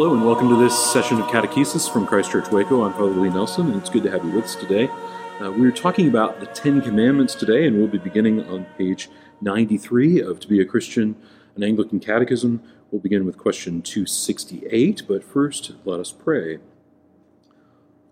Hello, and welcome to this session of Catechesis from Christ Church Waco. I'm Father Lee Nelson, and it's good to have you with us today. Uh, we're talking about the Ten Commandments today, and we'll be beginning on page 93 of To Be a Christian, an Anglican Catechism. We'll begin with question 268, but first, let us pray.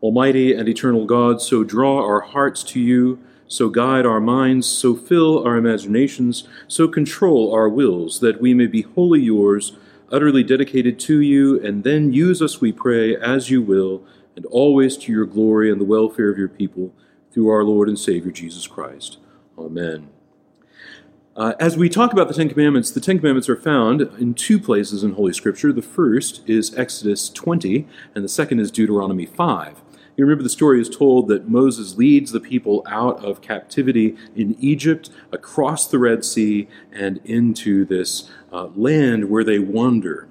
Almighty and eternal God, so draw our hearts to you, so guide our minds, so fill our imaginations, so control our wills, that we may be wholly yours utterly dedicated to you, and then use us, we pray, as you will, and always to your glory and the welfare of your people, through our Lord and Savior Jesus Christ. Amen. Uh, as we talk about the Ten Commandments, the Ten Commandments are found in two places in Holy Scripture. The first is Exodus 20, and the second is Deuteronomy 5. You remember the story is told that Moses leads the people out of captivity in Egypt, across the Red Sea, and into this uh, land where they wander.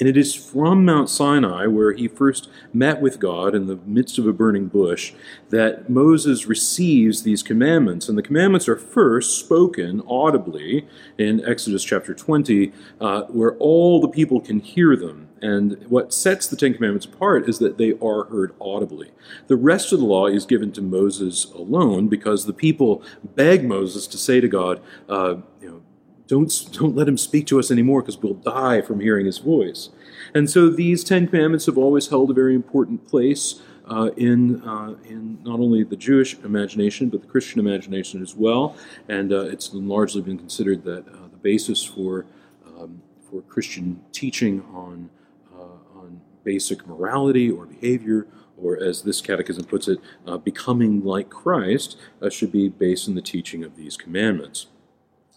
And it is from Mount Sinai, where he first met with God in the midst of a burning bush, that Moses receives these commandments. And the commandments are first spoken audibly in Exodus chapter 20, uh, where all the people can hear them. And what sets the Ten Commandments apart is that they are heard audibly. The rest of the law is given to Moses alone because the people beg Moses to say to God, uh, you know, don't, don't let him speak to us anymore because we'll die from hearing his voice. And so these Ten Commandments have always held a very important place uh, in, uh, in not only the Jewish imagination, but the Christian imagination as well. And uh, it's largely been considered that uh, the basis for, um, for Christian teaching on, on basic morality or behavior or as this catechism puts it, uh, becoming like Christ, uh, should be based on the teaching of these commandments.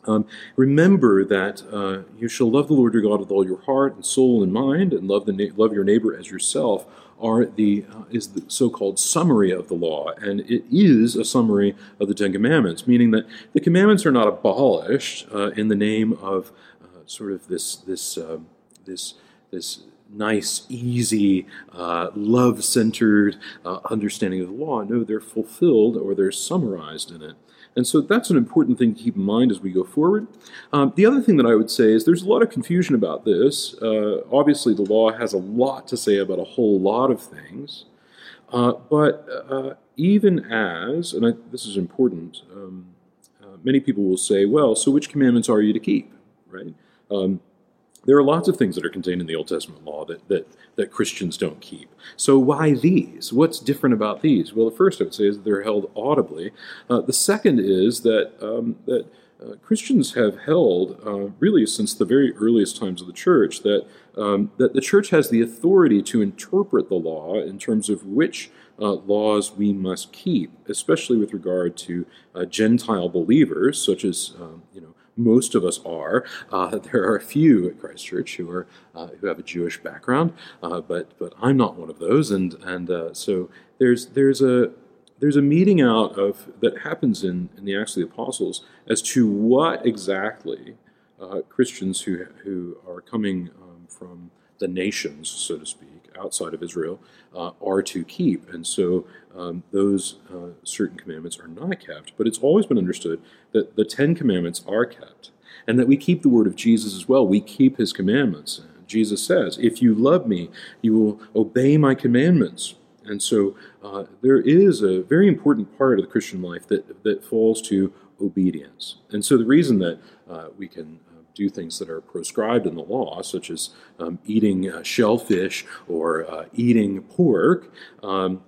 Um, remember that uh, you shall love the Lord your God with all your heart and soul and mind, and love the na- love your neighbor as yourself. Are the uh, is the so-called summary of the law, and it is a summary of the Ten Commandments, meaning that the commandments are not abolished uh, in the name of uh, sort of this this um, this this nice, easy, uh, love centered uh, understanding of the law. No, they're fulfilled or they're summarized in it. And so that's an important thing to keep in mind as we go forward. Um, the other thing that I would say is there's a lot of confusion about this. Uh, obviously, the law has a lot to say about a whole lot of things. Uh, but uh, even as, and I, this is important, um, uh, many people will say, well, so which commandments are you to keep, right? Um, there are lots of things that are contained in the Old Testament law that, that, that Christians don't keep. So why these? What's different about these? Well, the first I would say is that they're held audibly. Uh, the second is that, um, that uh, Christians have held, uh, really since the very earliest times of the church, that, um, that the church has the authority to interpret the law in terms of which uh, laws we must keep, especially with regard to uh, Gentile believers, such as um, you know most of us are. Uh, there are a few at Christ Church who are uh, who have a Jewish background, uh, but but I'm not one of those, and and uh, so there's there's a there's a meeting out of that happens in, in the Acts of the Apostles as to what exactly uh, Christians who who are coming um, from the nations, so to speak, outside of Israel, uh, are to keep. And so um, those uh, certain commandments are not kept. But it's always been understood that the Ten Commandments are kept, and that we keep the word of Jesus as well. We keep his commandments. Jesus says, If you love me, you will obey my commandments. And so uh, there is a very important part of the Christian life that, that falls to obedience. And so the reason that uh, we can do things that are proscribed in the law, such as um, eating uh, shellfish or uh, eating pork, um,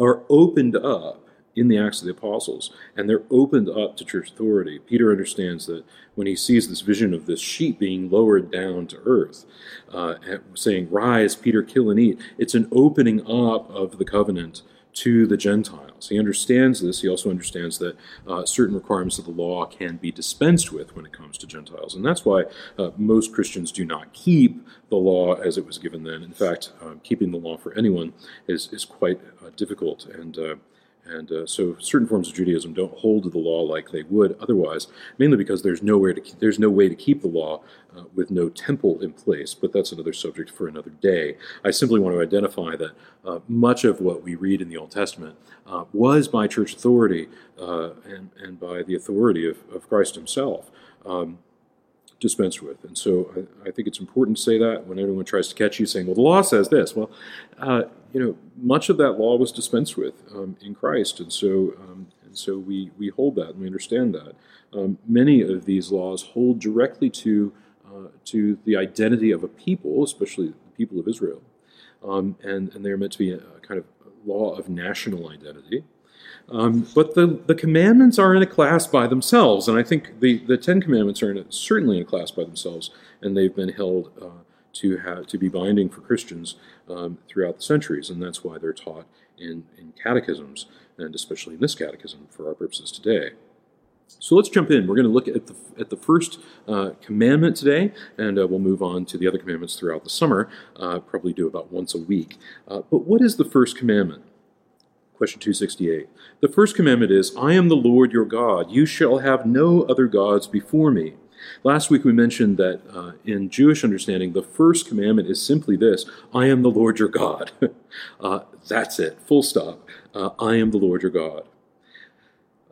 are opened up in the Acts of the Apostles, and they're opened up to church authority. Peter understands that when he sees this vision of this sheep being lowered down to earth, uh, saying, Rise, Peter, kill and eat, it's an opening up of the covenant to the Gentiles. He understands this. He also understands that uh, certain requirements of the law can be dispensed with when it comes to Gentiles. And that's why uh, most Christians do not keep the law as it was given then. In fact, uh, keeping the law for anyone is, is quite uh, difficult and uh, and uh, so certain forms of Judaism don't hold to the law like they would otherwise, mainly because there's nowhere to there's no way to keep the law uh, with no temple in place. But that's another subject for another day. I simply want to identify that uh, much of what we read in the Old Testament uh, was by church authority uh, and, and by the authority of, of Christ Himself. Um, dispensed with. And so I, I, think it's important to say that when anyone tries to catch you saying, well, the law says this. Well, uh, you know, much of that law was dispensed with um, in Christ. And so, um, and so we, we hold that and we understand that. Um, many of these laws hold directly to, uh, to the identity of a people, especially the people of Israel. Um, and, and they're meant to be a, a kind of law of national identity. Um, but the, the commandments are in a class by themselves, and I think the, the Ten Commandments are in a, certainly in a class by themselves, and they've been held uh, to have to be binding for Christians um, throughout the centuries, and that's why they're taught in, in catechisms, and especially in this catechism for our purposes today. So let's jump in. We're going to look at the, at the first uh, commandment today, and uh, we'll move on to the other commandments throughout the summer. Uh, probably do about once a week. Uh, but what is the first commandment? Question 268. The first commandment is I am the Lord your God. You shall have no other gods before me. Last week we mentioned that uh, in Jewish understanding, the first commandment is simply this I am the Lord your God. uh, that's it, full stop. Uh, I am the Lord your God.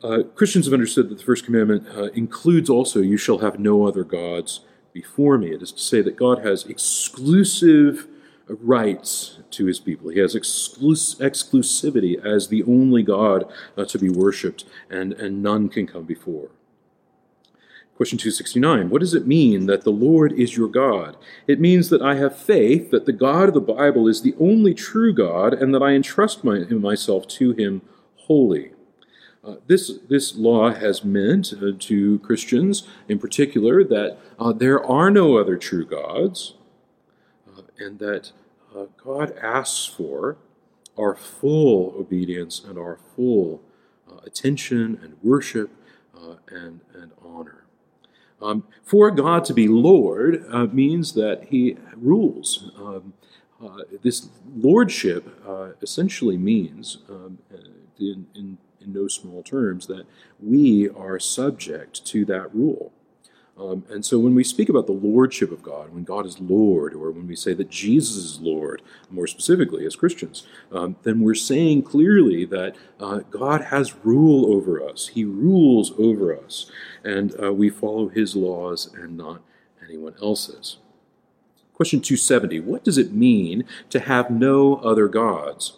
Uh, Christians have understood that the first commandment uh, includes also, you shall have no other gods before me. It is to say that God has exclusive rights to his people. He has exclus- exclusivity as the only God uh, to be worshipped, and, and none can come before. Question 269 What does it mean that the Lord is your God? It means that I have faith that the God of the Bible is the only true God and that I entrust my, myself to him wholly. Uh, this, this law has meant uh, to Christians in particular that uh, there are no other true gods, and that uh, God asks for our full obedience and our full uh, attention and worship uh, and, and honor. Um, for God to be Lord uh, means that He rules. Um, uh, this lordship uh, essentially means, um, in, in, in no small terms, that we are subject to that rule. Um, and so when we speak about the lordship of God, when God is Lord, or when we say that Jesus is Lord, more specifically as Christians, um, then we're saying clearly that uh, God has rule over us. He rules over us, and uh, we follow his laws and not anyone else's. Question 270 What does it mean to have no other gods?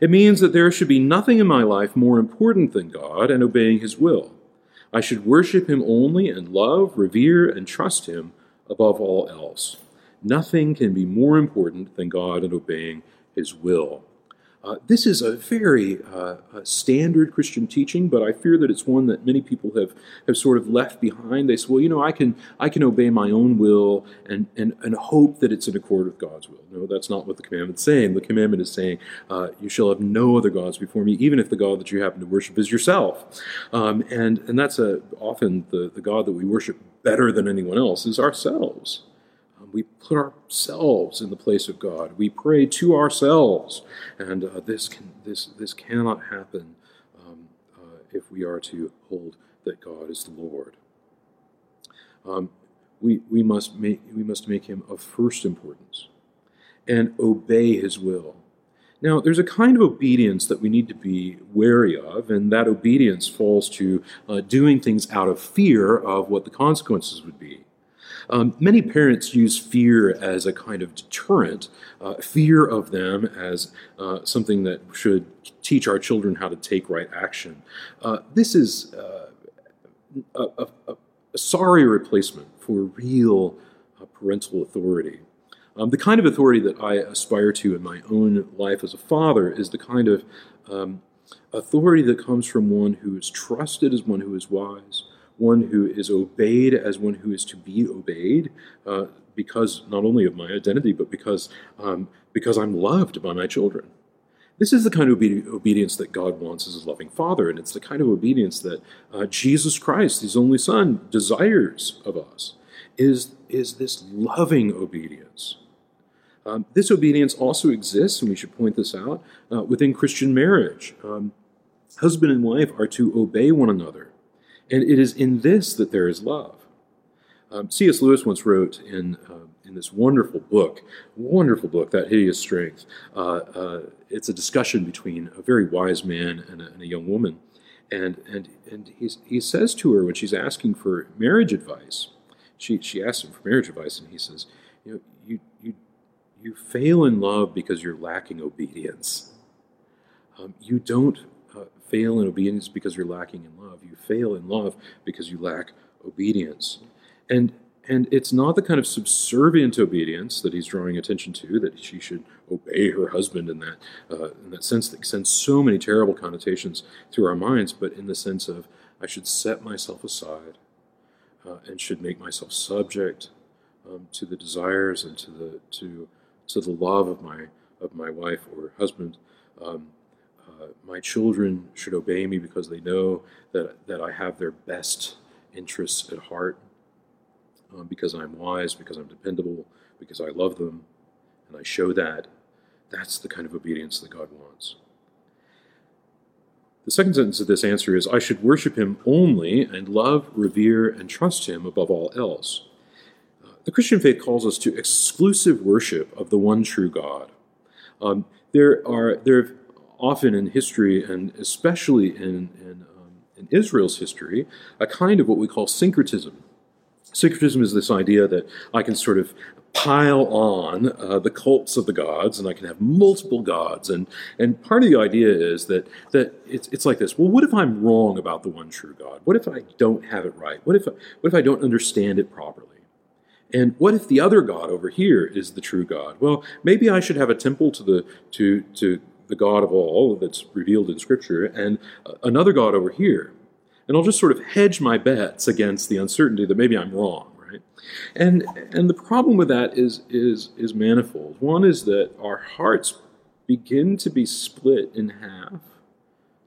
It means that there should be nothing in my life more important than God and obeying his will. I should worship him only and love, revere, and trust him above all else. Nothing can be more important than God and obeying his will. Uh, this is a very uh, standard Christian teaching, but I fear that it's one that many people have, have sort of left behind. They say, well, you know, I can, I can obey my own will and, and, and hope that it's in accord with God's will. No, that's not what the commandment's saying. The commandment is saying, uh, you shall have no other gods before me, even if the God that you happen to worship is yourself. Um, and, and that's a, often the, the God that we worship better than anyone else is ourselves. We put ourselves in the place of God. We pray to ourselves, and uh, this can this this cannot happen um, uh, if we are to hold that God is the Lord. Um, we we must make we must make Him of first importance, and obey His will. Now, there's a kind of obedience that we need to be wary of, and that obedience falls to uh, doing things out of fear of what the consequences would be. Um, many parents use fear as a kind of deterrent, uh, fear of them as uh, something that should teach our children how to take right action. Uh, this is uh, a, a, a, sorry replacement for real uh, parental authority. Um, the kind of authority that I aspire to in my own life as a father is the kind of um, authority that comes from one who is trusted as one who is wise, one who is obeyed as one who is to be obeyed, uh, because not only of my identity, but because, um, because I'm loved by my children. This is the kind of obe- obedience that God wants as a loving Father, and it's the kind of obedience that uh, Jesus Christ, His only Son, desires of us. Is, is this loving obedience? Um, this obedience also exists, and we should point this out, uh, within Christian marriage. Um, husband and wife are to obey one another and it is in this that there is love. Um, C.S. Lewis once wrote in, uh, in this wonderful book, wonderful book, That Hideous Strength. Uh, uh, it's a discussion between a very wise man and a, and a young woman. And, and, and he says to her when she's asking for marriage advice, she, she asks him for marriage advice, and he says, you know, you, you, you fail in love because you're lacking obedience. Um, you don't fail in obedience because you're lacking in love. You fail in love because you lack obedience. And and it's not the kind of subservient obedience that he's drawing attention to, that she should obey her husband in that, uh, in that sense that sends so many terrible connotations through our minds, but in the sense of I should set myself aside uh, and should make myself subject um, to the desires and to the to to the love of my of my wife or husband. Um, my children should obey me because they know that that I have their best interests at heart. Um, because I'm wise, because I'm dependable, because I love them, and I show that. That's the kind of obedience that God wants. The second sentence of this answer is I should worship him only and love, revere, and trust him above all else. Uh, the Christian faith calls us to exclusive worship of the one true God. Um, there are there often in history, and especially in, in, um, in Israel's history, a kind of what we call syncretism. Syncretism is this idea that I can sort of pile on uh, the cults of the gods, and I can have multiple gods. And and part of the idea is that that it's it's like this. Well, what if I'm wrong about the one true God? What if I don't have it right? What if what if I don't understand it properly? And what if the other God over here is the true God? Well, maybe I should have a temple to the to to the God of all that's revealed in Scripture, and another God over here. And I'll just sort of hedge my bets against the uncertainty that maybe I'm wrong. Right? And and the problem with that is is is manifold. One is that our hearts begin to be split in half,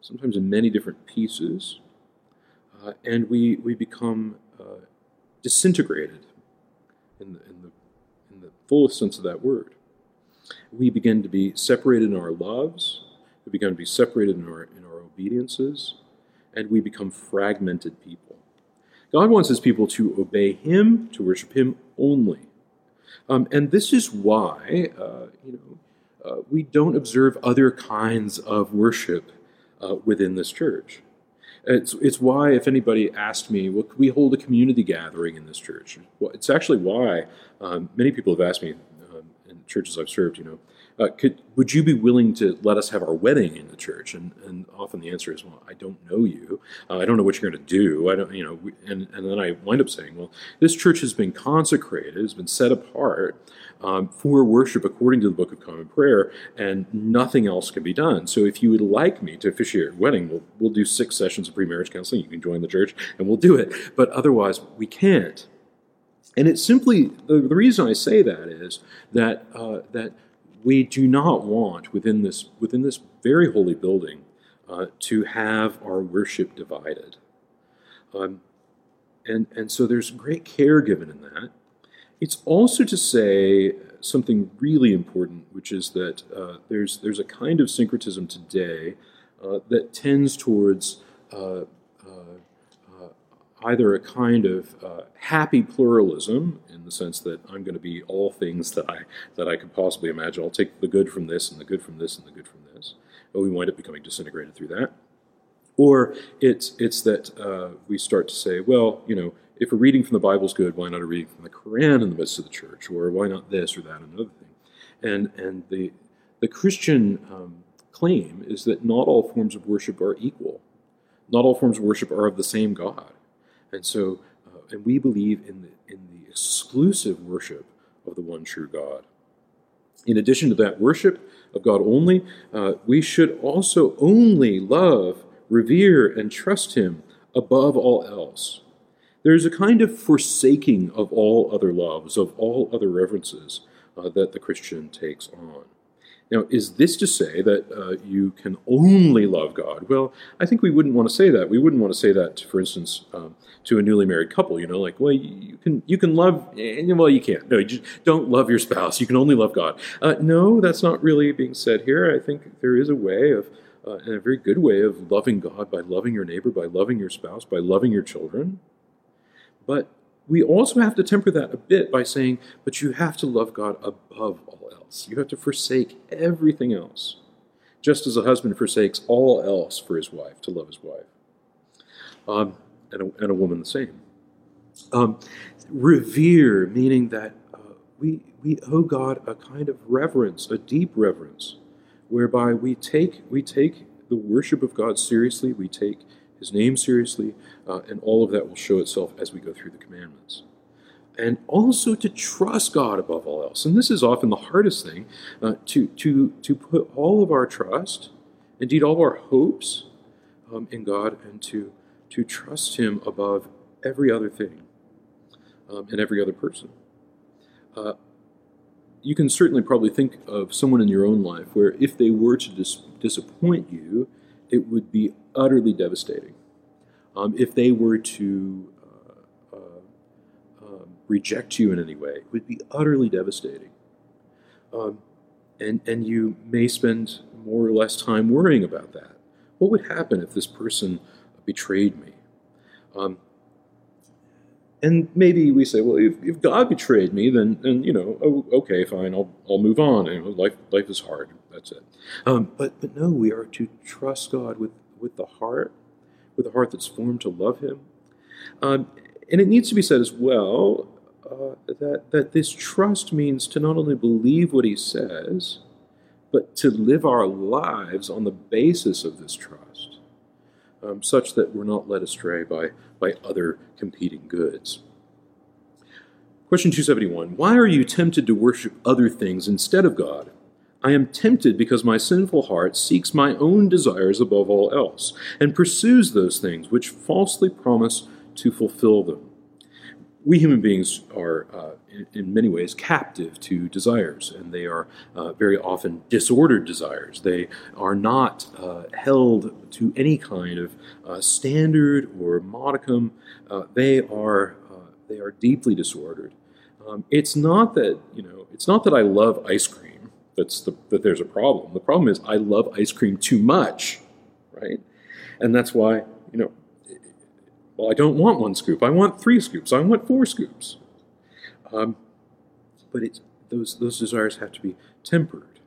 sometimes in many different pieces, uh, and we we become uh, disintegrated in the, in the in the fullest sense of that word. We begin to be separated in our loves. We begin to be separated in our in our obediences, and we become fragmented people. God wants his people to obey him, to worship him only. Um, and this is why, uh, you know, uh, we don't observe other kinds of worship uh, within this church. It's, it's why, if anybody asked me, well, could we hold a community gathering in this church? Well, it's actually why um, many people have asked me churches I've served, you know, uh, could would you be willing to let us have our wedding in the church? And and often the answer is, well, I don't know you. Uh, I don't know what you're going to do. I don't, you know. And and then I wind up saying, well, this church has been consecrated, has been set apart um, for worship according to the Book of Common Prayer, and nothing else can be done. So if you would like me to officiate your wedding, we'll we'll do six sessions of pre-marriage counseling. You can join the church, and we'll do it. But otherwise, we can't. And it's simply the, reason I say that is that uh, that we do not want within this within this very holy building uh, to have our worship divided. Um, and, and so there's great care given in that. It's also to say something really important, which is that uh, there's, there's a kind of syncretism today uh, that tends towards uh, either a kind of uh, happy pluralism in the sense that I'm going to be all things that I that I could possibly imagine. I'll take the good from this and the good from this and the good from this. But we wind up becoming disintegrated through that. Or it's it's that uh, we start to say, well, you know, if a reading from the Bible is good, why not a reading from the Quran in the midst of the church, or why not this or that and another thing? And and the the Christian um, claim is that not all forms of worship are equal. Not all forms of worship are of the same God. And so, uh, and we believe in the, in the exclusive worship of the one true God. In addition to that worship of God only, uh, we should also only love, revere, and trust Him above all else. There's a kind of forsaking of all other loves, of all other reverences uh, that the Christian takes on. Now, is this to say that uh, you can only love God? Well, I think we wouldn't want to say that. We wouldn't want to say that, for instance, um, to a newly married couple. You know, like, well, you can you can love, and well, you can't. No, you just don't love your spouse. You can only love God. Uh, no, that's not really being said here. I think there is a way of, uh, and a very good way of loving God by loving your neighbor, by loving your spouse, by loving your children. But we also have to temper that a bit by saying, but you have to love God above all else. You have to forsake everything else, just as a husband forsakes all else for his wife, to love his wife. Um, and, a, and a woman the same. Um, revere, meaning that uh, we, we owe God a kind of reverence, a deep reverence, whereby we take, we take the worship of God seriously, we take his name seriously, uh, and all of that will show itself as we go through the commandments. And also to trust God above all else. And this is often the hardest thing uh, to, to, to put all of our trust, indeed all of our hopes, um, in God and to, to trust Him above every other thing um, and every other person. Uh, you can certainly probably think of someone in your own life where if they were to dis- disappoint you, it would be utterly devastating. Um, if they were to uh, uh, um, reject you in any way, it would be utterly devastating. Um, and, and you may spend more or less time worrying about that. What would happen if this person betrayed me? Um, and maybe we say, well, if, if God betrayed me, then, then you know, oh, okay, fine, I'll, I'll move on. You know, life, life is hard. That's it. Um, but, but no, we are to trust God with, with the heart, with a heart that's formed to love Him. Um, and it needs to be said as well uh, that, that this trust means to not only believe what He says, but to live our lives on the basis of this trust, um, such that we're not led astray by, by other competing goods. Question 271 Why are you tempted to worship other things instead of God? I am tempted because my sinful heart seeks my own desires above all else, and pursues those things which falsely promise to fulfill them we human beings are, uh, in, in, many ways, captive to desires, and they are uh, very often disordered desires. They are not uh, held to any kind of uh, standard or modicum. Uh, they are uh, they are deeply disordered. Um, it's not that you know. It's not that I love ice cream. That's the, that there's a problem. The problem is I love ice cream too much, right? And that's why you know well, I don't want one scoop. I want three scoops. I want four scoops. Um, but it's, those, those desires have to be tempered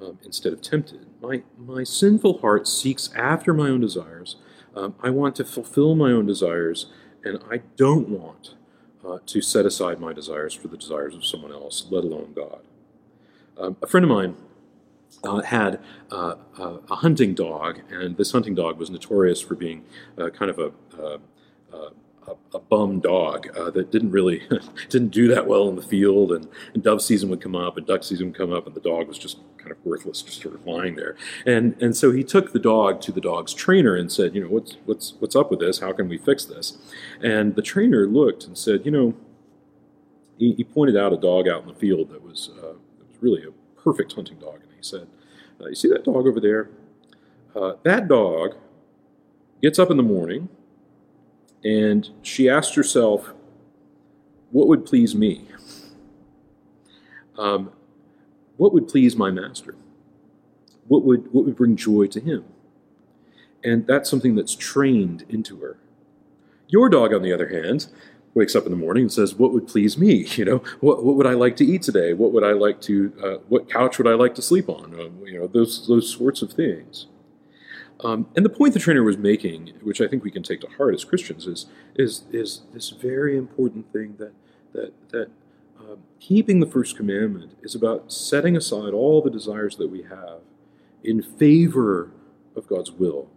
um, instead of tempted. My, my sinful heart seeks after my own desires. Um, I want to fulfill my own desires, and I don't want uh, to set aside my desires for the desires of someone else, let alone God. Um, a friend of mine uh, had uh, a hunting dog, and this hunting dog was notorious for being uh, kind of a, uh, uh, a, a bum dog uh, that didn't really didn't do that well in the field. And, and, dove season would come up, and duck season would come up, and the dog was just kind of worthless, just sort of lying there. And and so he took the dog to the dog's trainer and said, you know, what's what's what's up with this? How can we fix this? And the trainer looked and said, you know, he, he pointed out a dog out in the field that was was really a perfect hunting dog And he said, uh, You see that dog over there? Uh, that dog gets up in the morning and she asked herself, What would please me? Um, what would please my master? What would, what would bring joy to him? And that's something that's trained into her. Your dog, on the other hand, wakes up in the morning and says, "What would please me? You know, what, what would I like to eat today? What would I like to? Uh, what couch would I like to sleep on? Um, you know, those those sorts of things." Um, and the point the trainer was making, which I think we can take to heart as Christians, is is is this very important thing that that that um, keeping the first commandment is about setting aside all the desires that we have in favor of God's will,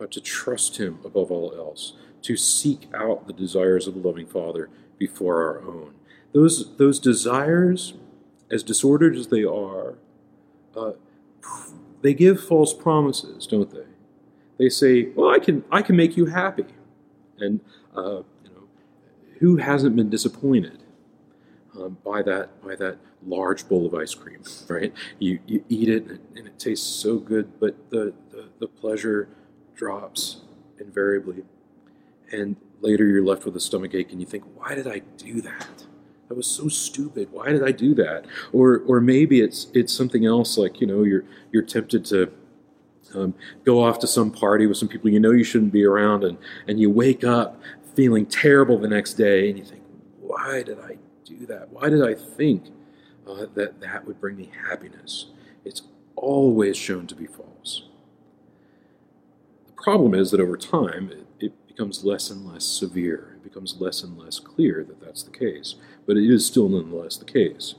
uh, to trust Him above all else, to seek out the desires of the loving Father before our own. Those, those desires, as disordered as they are, uh, they give false promises, don't they? They say, "Well, I can, I can make you happy," and uh, you know, who hasn't been disappointed um, by that by that large bowl of ice cream? Right? You you eat it and it, and it tastes so good, but the, the, the pleasure drops invariably and later you're left with a stomach ache and you think, why did I do that? That was so stupid. Why did I do that? Or or maybe it's it's something else like you know you're you're tempted to um, go off to some party with some people you know you shouldn't be around and and you wake up feeling terrible the next day and you think, why did I do that? Why did I think uh, that that would bring me happiness? It's always shown to be false. The problem is that over time, becomes less and less severe. It becomes less and less clear that that's the case, but it is still nonetheless the case.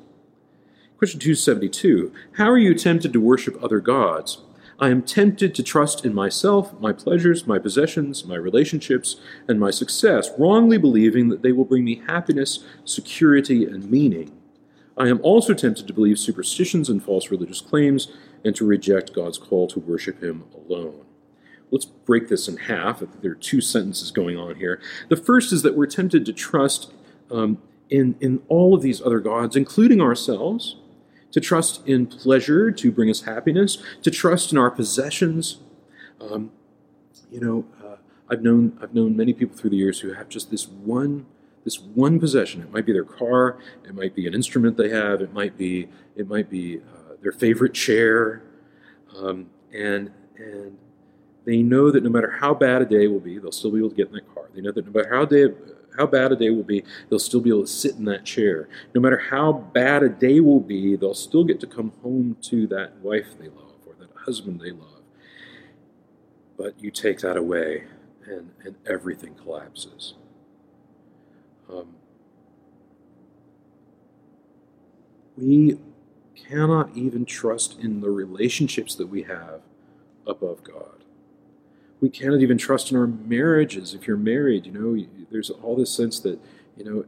Question 272 How are you tempted to worship other gods? I am tempted to trust in myself, my pleasures, my possessions, my relationships, and my success, wrongly believing that they will bring me happiness, security, and meaning. I am also tempted to believe superstitions and false religious claims and to reject God's call to worship Him alone. Let's break this in half. There are two sentences going on here. The first is that we're tempted to trust um, in, in all of these other gods, including ourselves, to trust in pleasure to bring us happiness, to trust in our possessions. Um, you know, uh, I've known I've known many people through the years who have just this one this one possession. It might be their car, it might be an instrument they have, it might be it might be uh, their favorite chair, um, and and they know that no matter how bad a day will be, they'll still be able to get in that car. They know that no matter how day how bad a day will be, they'll still be able to sit in that chair. No matter how bad a day will be, they'll still get to come home to that wife they love or that husband they love. But you take that away, and, and everything collapses. Um, we cannot even trust in the relationships that we have above God we cannot even trust in our marriages. If you're married, you know, there's all this sense that, you know,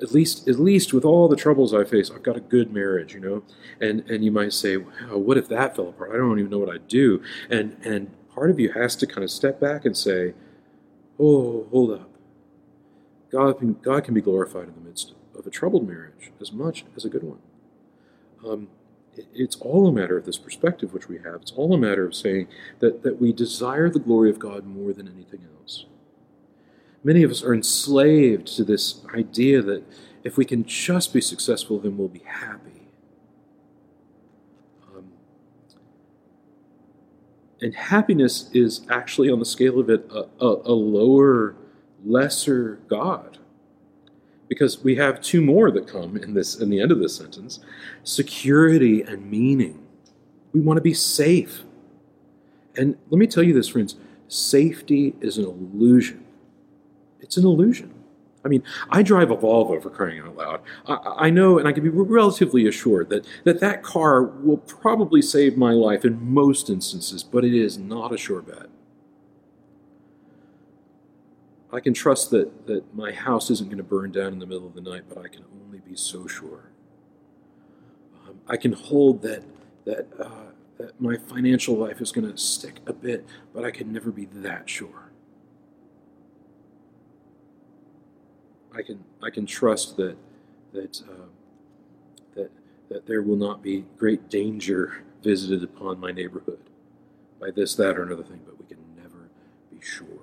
at least at least with all the troubles I face, I've got a good marriage, you know. And and you might say, what if that fell apart? I don't even know what I'd do. And and part of you has to kind of step back and say, oh, hold up. God can, God can be glorified in the midst of a troubled marriage as much as a good one. Um, it's all a matter of this perspective which we have. It's all a matter of saying that, that we desire the glory of God more than anything else. Many of us are enslaved to this idea that if we can just be successful, then we'll be happy. Um, and happiness is actually, on the scale of it, a, a, a lower, lesser God because we have two more that come in this in the end of this sentence. Security and meaning. We want to be safe. And let me tell you this friends. Safety is an illusion. It's an illusion. I mean, I drive a Volvo for crying out loud. I, I, know, and I can be relatively assured that, that that car will probably save my life in most instances, but it is not a sure bet. I can trust that, that my house isn't going to burn down in the middle of the night, but I can only be so sure. Um, I can hold that, that, uh, that my financial life is going to stick a bit, but I can never be that sure. I can, I can trust that, that, uh, that, that there will not be great danger visited upon my neighborhood by this, that, or another thing, but we can never be sure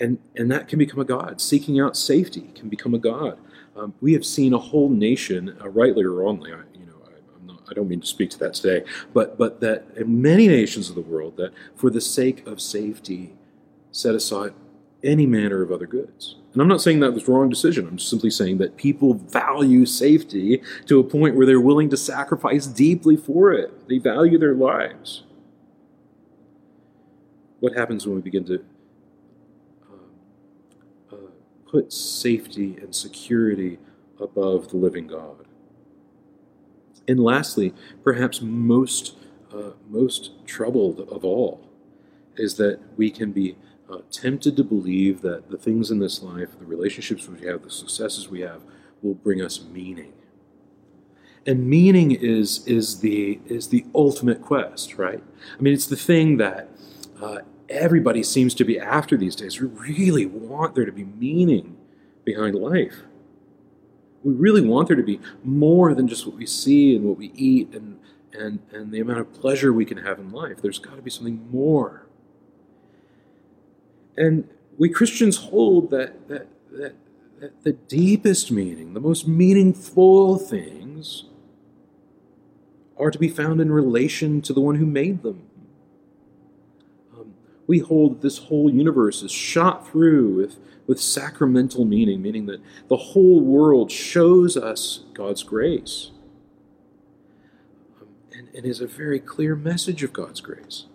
and and that can become a god. Seeking out safety can become a god. Um, we have seen a whole nation, uh, rightly or wrongly, I, you know, I, not, I, don't mean to speak to that today, but but that in many nations of the world, that for the sake of safety, set aside any manner of other goods. And I'm not saying that was the wrong decision. I'm simply saying that people value safety to a point where they're willing to sacrifice deeply for it. They value their lives. What happens when we begin to put safety and security above the living God. And lastly, perhaps most, uh, most troubled of all, is that we can be uh, tempted to believe that the things in this life, the relationships we have, the successes we have, will bring us meaning. And meaning is, is, the, is the ultimate quest, right? I mean, it's the thing that uh, everybody seems to be after these days. We really want there to be meaning behind life. We really want there to be more than just what we see and what we eat and, and, and the amount of pleasure we can have in life. There's got to be something more. And we Christians hold that, that, that, that the deepest meaning, the most meaningful things, are to be found in relation to the one who made them we hold that this whole universe is shot through with, with sacramental meaning, meaning that the whole world shows us God's grace. Um, and, and is a very clear message of God's grace.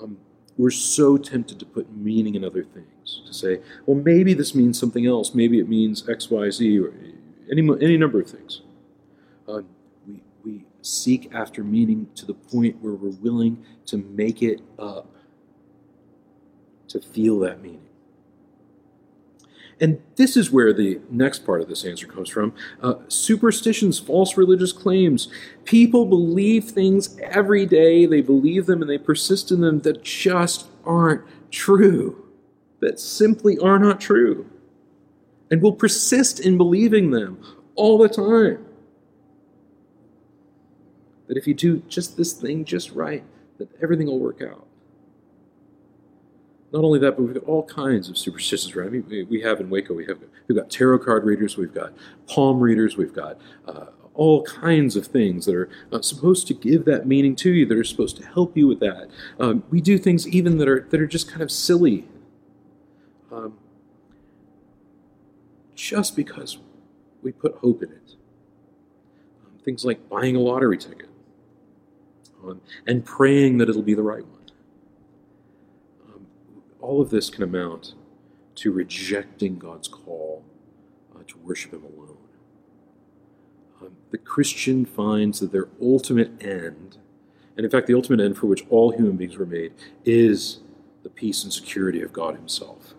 Um, we're so tempted to put meaning in other things, to say, well, maybe this means something else. Maybe it means X, Y, Z, or any, any number of things. Um, we, we seek after meaning to the point where we're willing to make it up, to feel that meaning. And this is where the next part of this answer comes from. Uh, superstitions, false religious claims. People believe things every day, they believe them and they persist in them that just aren't true, that simply are not true, and will persist in believing them all the time. That if you do just this thing just right, that everything will work out. Not only that, but we've got all kinds of superstitions right? I mean, we have in Waco, we have we've got tarot card readers, we've got palm readers, we've got uh, all kinds of things that are uh, supposed to give that meaning to you, that are supposed to help you with that. Um, we do things even that are that are just kind of silly, um, just because we put hope in it. Um, things like buying a lottery ticket um, and praying that it'll be the right one all of this can amount to rejecting God's call uh, to worship Him alone. Um, the Christian finds that their ultimate end, and in fact, the ultimate end for which all human beings were made, is the peace and security of God Himself.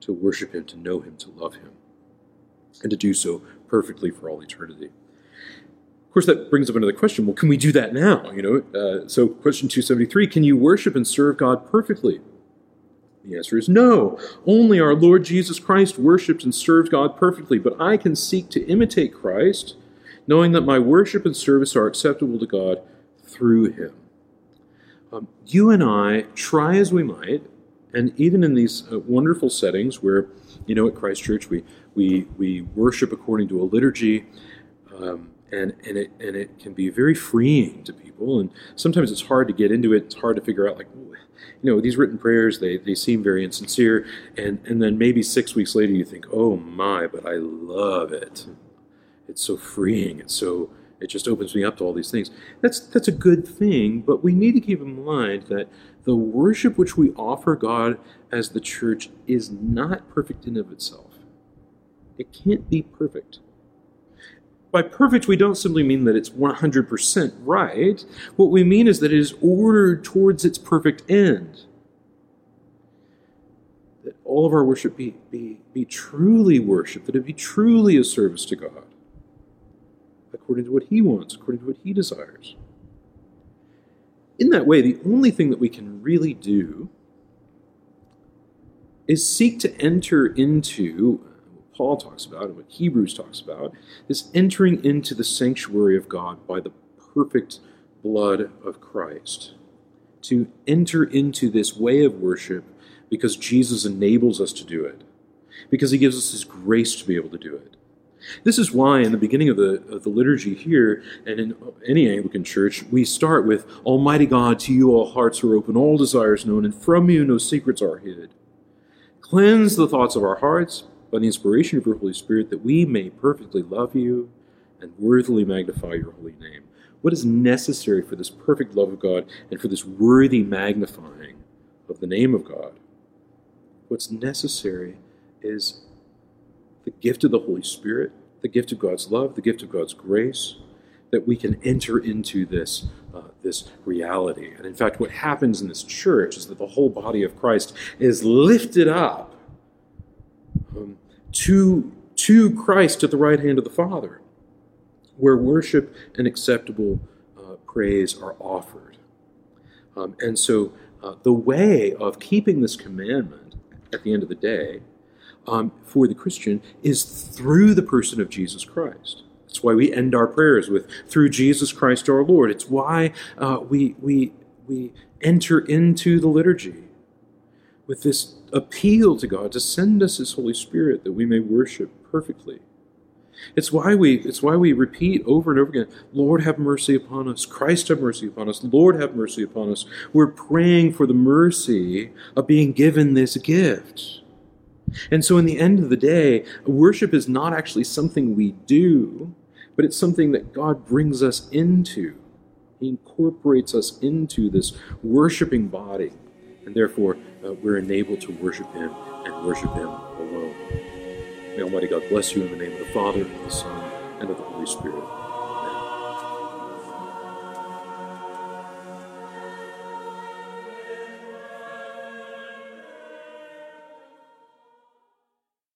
To worship Him, to know Him, to love Him, and to do so perfectly for all eternity. Of course, that brings up another question. Well, can we do that now? You know, uh, so question 273: Can you worship and serve God perfectly? The answer is no. Only our Lord Jesus Christ worshipped and served God perfectly, but I can seek to imitate Christ, knowing that my worship and service are acceptable to God through him. Um, you and I, try as we might, and even in these uh, wonderful settings where, you know, at Christ Church we, we, we worship according to a liturgy, um, and, and, it, and it can be very freeing to people, and sometimes it's hard to get into it, it's hard to figure out, like, you know, these written prayers, they, they seem very insincere. And, and then maybe six weeks later, you think, oh my, but I love it. It's so freeing. It's so, it just opens me up to all these things. That's, that's a good thing, but we need to keep in mind that the worship which we offer God as the church is not perfect in of itself. It can't be perfect. By perfect, we don't simply mean that it's 100% right. What we mean is that it is ordered towards its perfect end. That all of our worship be, be, be truly worship, that it be truly a service to God, according to what He wants, according to what He desires. In that way, the only thing that we can really do is seek to enter into Paul talks about and what Hebrews talks about, is entering into the sanctuary of God by the perfect blood of Christ. To enter into this way of worship because Jesus enables us to do it, because he gives us his grace to be able to do it. This is why, in the beginning of the, of the liturgy here, and in any Anglican church, we start with Almighty God, to you all hearts are open, all desires known, and from you no secrets are hid. Cleanse the thoughts of our hearts by the inspiration of your Holy Spirit, that we may perfectly love you and worthily magnify your holy name. What is necessary for this perfect love of God and for this worthy magnifying of the name of God? What's necessary is the gift of the Holy Spirit, the gift of God's love, the gift of God's grace, that we can enter into this, uh, this reality. And in fact, what happens in this church is that the whole body of Christ is lifted up um, to, to Christ at the right hand of the Father, where worship and acceptable uh, praise are offered. Um, and so uh, the way of keeping this commandment at the end of the day um, for the Christian is through the person of Jesus Christ. That's why we end our prayers with "through Jesus Christ our Lord." It's why uh, we we we enter into the liturgy with this appeal to God to send us His Holy Spirit that we may worship perfectly. It's why we it's why we repeat over and over again, Lord have mercy upon us, Christ have mercy upon us, Lord have mercy upon us. We're praying for the mercy of being given this gift. And so in the end of the day, worship is not actually something we do, but it's something that God brings us into. He incorporates us into this worshiping body and therefore uh, we're enabled to worship Him and worship Him alone. May Almighty God bless you in the name of the Father, and of the Son, and of the Holy Spirit.